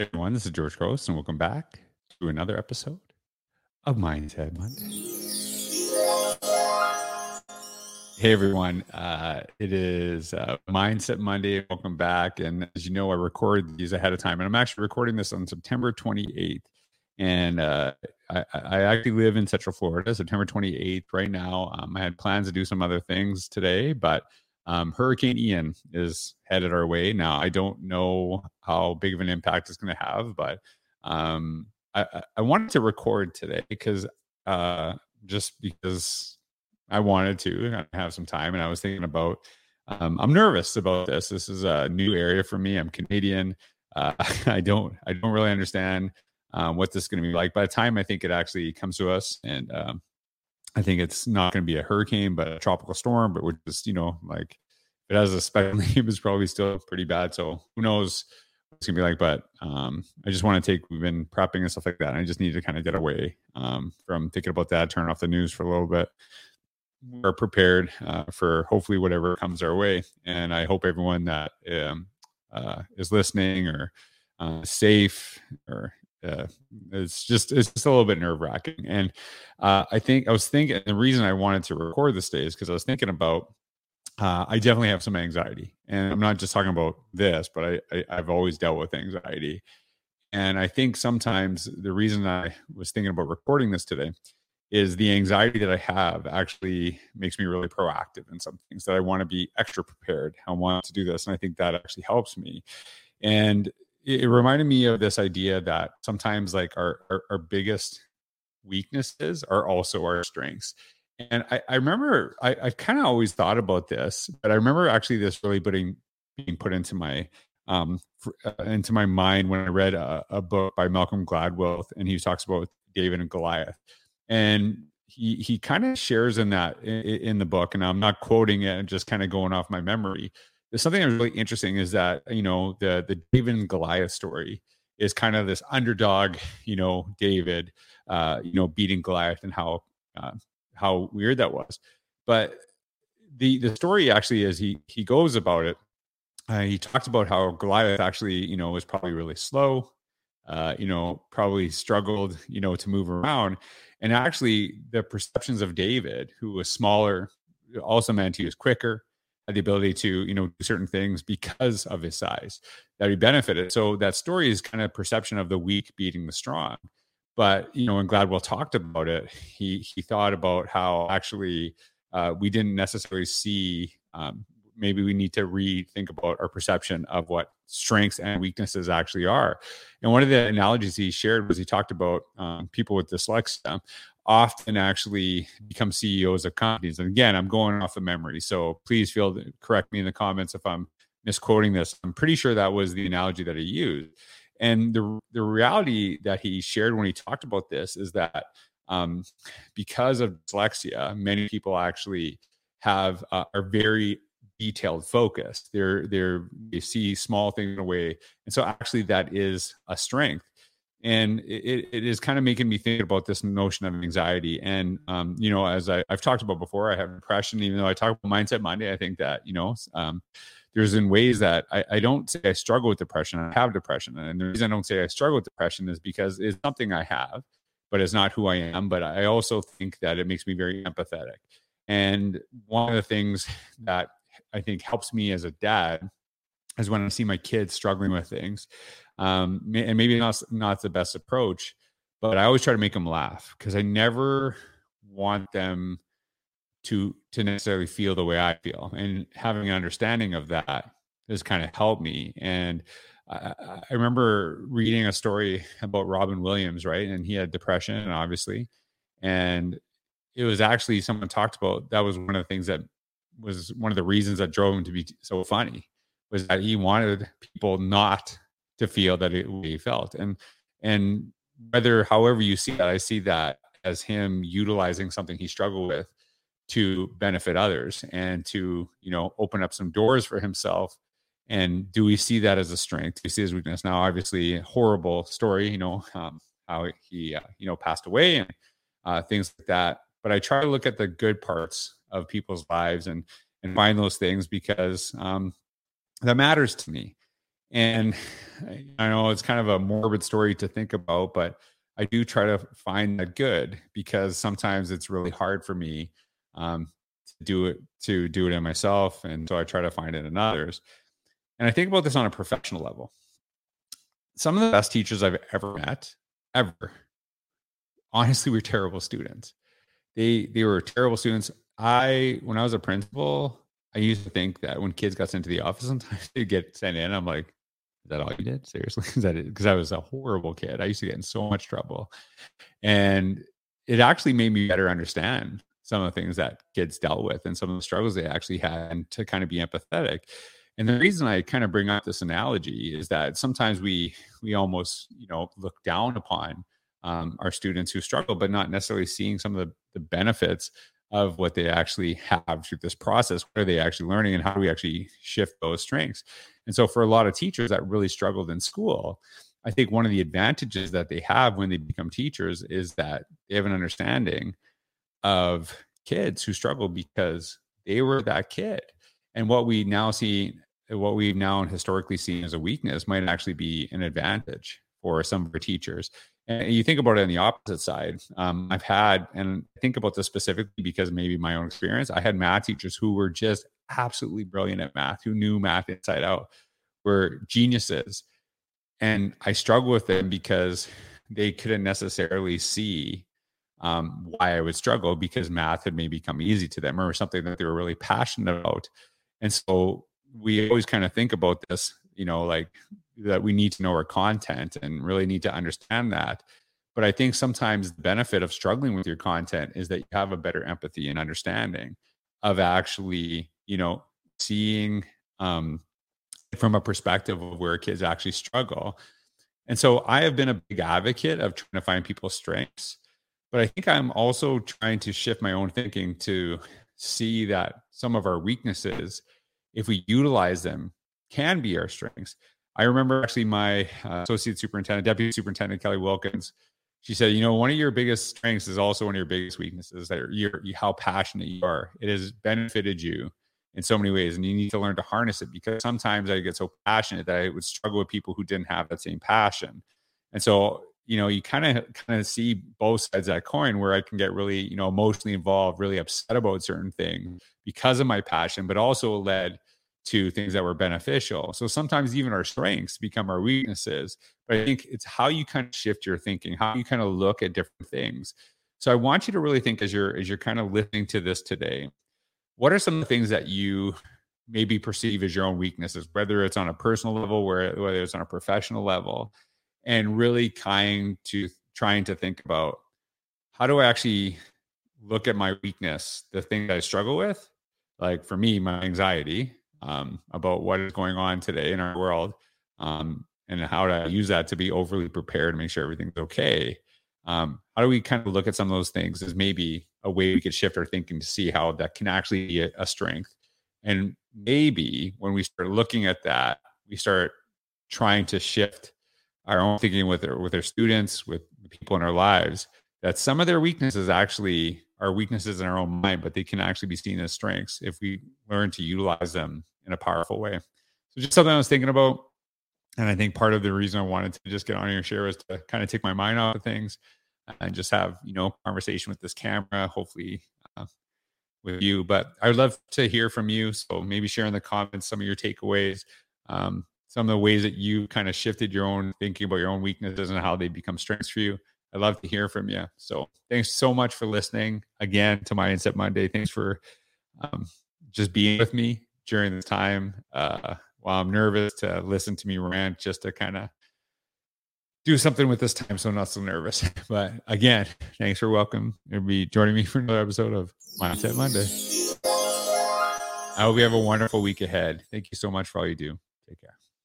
Everyone, this is George Couros, and welcome back to another episode of Mindset Monday. Hey everyone, uh, it is uh, Mindset Monday. Welcome back, and as you know, I record these ahead of time, and I'm actually recording this on September 28th. And uh, I, I, actually live in Central Florida, September 28th. Right now, um, I had plans to do some other things today, but um, Hurricane Ian is headed our way. Now, I don't know how big of an impact it's going to have, but um, I, I, wanted to record today because uh, just because I wanted to have some time, and I was thinking about. Um, I'm nervous about this. This is a new area for me. I'm Canadian. Uh, I don't I don't really understand um, what this is going to be like. By the time I think it actually comes to us, and um, I think it's not going to be a hurricane, but a tropical storm. But we're just, you know, like it has a special name, it's probably still pretty bad. So who knows what it's gonna be like? But um, I just want to take. We've been prepping and stuff like that. I just need to kind of get away um, from thinking about that. Turn off the news for a little bit. We're prepared uh, for hopefully whatever comes our way, and I hope everyone that um, uh, is listening or uh, safe or uh, it's just it's just a little bit nerve wracking. And uh, I think I was thinking the reason I wanted to record this day is because I was thinking about uh, I definitely have some anxiety, and I'm not just talking about this, but I, I I've always dealt with anxiety, and I think sometimes the reason I was thinking about recording this today is the anxiety that I have actually makes me really proactive in some things that I want to be extra prepared. I want to do this, and I think that actually helps me. And it, reminded me of this idea that sometimes like our, our, our biggest weaknesses are also our strengths. And I, I remember I, I kind of always thought about this, but I remember actually this really putting being put into my um for, uh, into my mind when I read a, a book by Malcolm Gladwell, and he talks about David and Goliath, and he he kind of shares in that in, in the book, and I'm not quoting it, and just kind of going off my memory, there's something really interesting is that you know the the David and Goliath story is kind of this underdog, you know, David, uh, you know, beating Goliath and how uh, how weird that was. But the the story actually is he he goes about it. Uh, he talks about how Goliath actually, you know, was probably really slow. Uh, you know, probably struggled, you know, to move around. And actually, the perceptions of David, who was smaller, also meant he was quicker the ability to you know do certain things because of his size that he benefited. So that story is kind of perception of the weak beating the strong. But you know when gladwell talked about it he he thought about how actually uh, we didn't necessarily see um, maybe we need to rethink about our perception of what strengths and weaknesses actually are. And one of the analogies he shared was he talked about um, people with dyslexia often actually become CEOs of companies. And again, I'm going off the memory. So please feel correct me in the comments if I'm misquoting this. I'm pretty sure that was the analogy that he used. And the, the reality that he shared when he talked about this is that um, because of dyslexia, many people actually have uh, are very detailed focused. They're they're they see small things in a way, and so actually that is a strength and it, it is kind of making me think about this notion of anxiety. And um, you know as I, have talked about before i have depression even though i talk about mindset monday i think that you know um, there's in ways that I, I, don't say i struggle with depression i have depression. And the reason i don't say i struggle with depression is because it's something i have but it's not who i am. But i also think that it makes me very empathetic. And one of the things that i think helps me as a dad is when i see my kids struggling with things um, and maybe not not the best approach, but I always try to make them laugh because I never want them to to necessarily feel the way I feel, and having an understanding of that has kind of helped me. And I, I remember reading a story about Robin Williams, right? And he had depression, obviously, and it was actually someone talked about that was one of the things that was one of the reasons that drove him to be so funny was that he wanted people not to feel that it he felt. And and whether however you see that i see that as him utilizing something he struggled with to benefit others and to you know open up some doors for himself. And do we see that as a strength? Do we see his weakness? Now obviously horrible story you know um, how he uh, you know passed away and uh, things like that. But i try to look at the good parts of people's lives and and find those things because um, that matters to me And I know it's kind of a morbid story to think about, but I do try to find that good because sometimes it's really hard for me um, to do it to do it in myself, and so I try to find it in others. And I think about this on a professional level. Some of the best teachers I've ever met, ever, honestly, were terrible students. They they were terrible students. I when I was a principal, I used to think that when kids got sent to the office, sometimes they get sent in. I'm like, is that all you did? Seriously? Is that? Because I was a horrible kid. I used to get in so much trouble. And it actually made me better understand some of the things that kids dealt with and some of the struggles they actually had and to kind of be empathetic. And the reason I kind of bring up this analogy is that sometimes we we almost, you know, look down upon um, our students who struggle, but not necessarily seeing some of the, the benefits of what they actually have through this process. What are they actually learning, and how do we actually shift those strengths? And so, for a lot of teachers that really struggled in school, I think one of the advantages that they have when they become teachers is that they have an understanding of kids who struggle because they were that kid. And what we now see, what we've now historically seen as a weakness, might actually be an advantage for some of our teachers. And you think about it on the opposite side. Um, I've had, and I think about this specifically because maybe my own experience, I had math teachers who were just absolutely brilliant at math, who knew math inside out, were geniuses. And I struggle with them because they couldn't necessarily see um, why I would struggle because math had maybe come easy to them or something that they were really passionate about. And so we always kind of think about this, you know, like that we need to know our content and really need to understand that. But I think sometimes the benefit of struggling with your content is that you have a better empathy and understanding of actually, you know, seeing um, from a perspective of where kids actually struggle. And so I have been a big advocate of trying to find people's strengths, but I think I'm also trying to shift my own thinking to see that some of our weaknesses, if we utilize them, can be our strengths. I remember actually my uh, associate superintendent, deputy superintendent Kelly Wilkins. She said, "You know, one of your biggest strengths is also one of your biggest weaknesses. That you're, you, how passionate you are. It has benefited you in so many ways, and you need to learn to harness it. Because sometimes I get so passionate that I would struggle with people who didn't have that same passion. And so, you know, you kind of kind of see both sides of that coin, where I can get really, you know, emotionally involved, really upset about certain things because of my passion, but also led." To things that were beneficial. So sometimes even our strengths become our weaknesses. But I think it's how you kind of shift your thinking, how you kind of look at different things. So I want you to really think as you're as you're kind of listening to this today, what are some of the things that you maybe perceive as your own weaknesses, whether it's on a personal level, where whether it's on a professional level, and really kind to trying to think about how do I actually look at my weakness, the thing that I struggle with, like for me, my anxiety, um, about what is going on today in our world um, and how to use that to be overly prepared and make sure everything's okay. Um, how do we kind of look at some of those things as maybe a way we could shift our thinking to see how that can actually be a, a strength? And maybe when we start looking at that, we start trying to shift our own thinking with our, with our students, with people in our lives, that some of their weaknesses actually are weaknesses in our own mind, but they can actually be seen as strengths if we learn to utilize them in a powerful way. So just something I was thinking about. And I think part of the reason I wanted to just get on here and share was to kind of take my mind off of things and just have, you know, conversation with this camera, hopefully uh, with you. But I would love to hear from you. So maybe share in the comments some of your takeaways, um, some of the ways that you kind of shifted your own thinking about your own weaknesses and how they become strengths for you. I'd love to hear from you. So thanks so much for listening again to my Mindset Monday. Thanks for um, just being with me during this time uh, while I'm nervous to listen to me rant just to kind of do something with this time so I'm not so nervous. But again, thanks for welcome. You'll be joining me for another episode of Mindset Monday. I hope you have a wonderful week ahead. Thank you so much for all you do. Take care.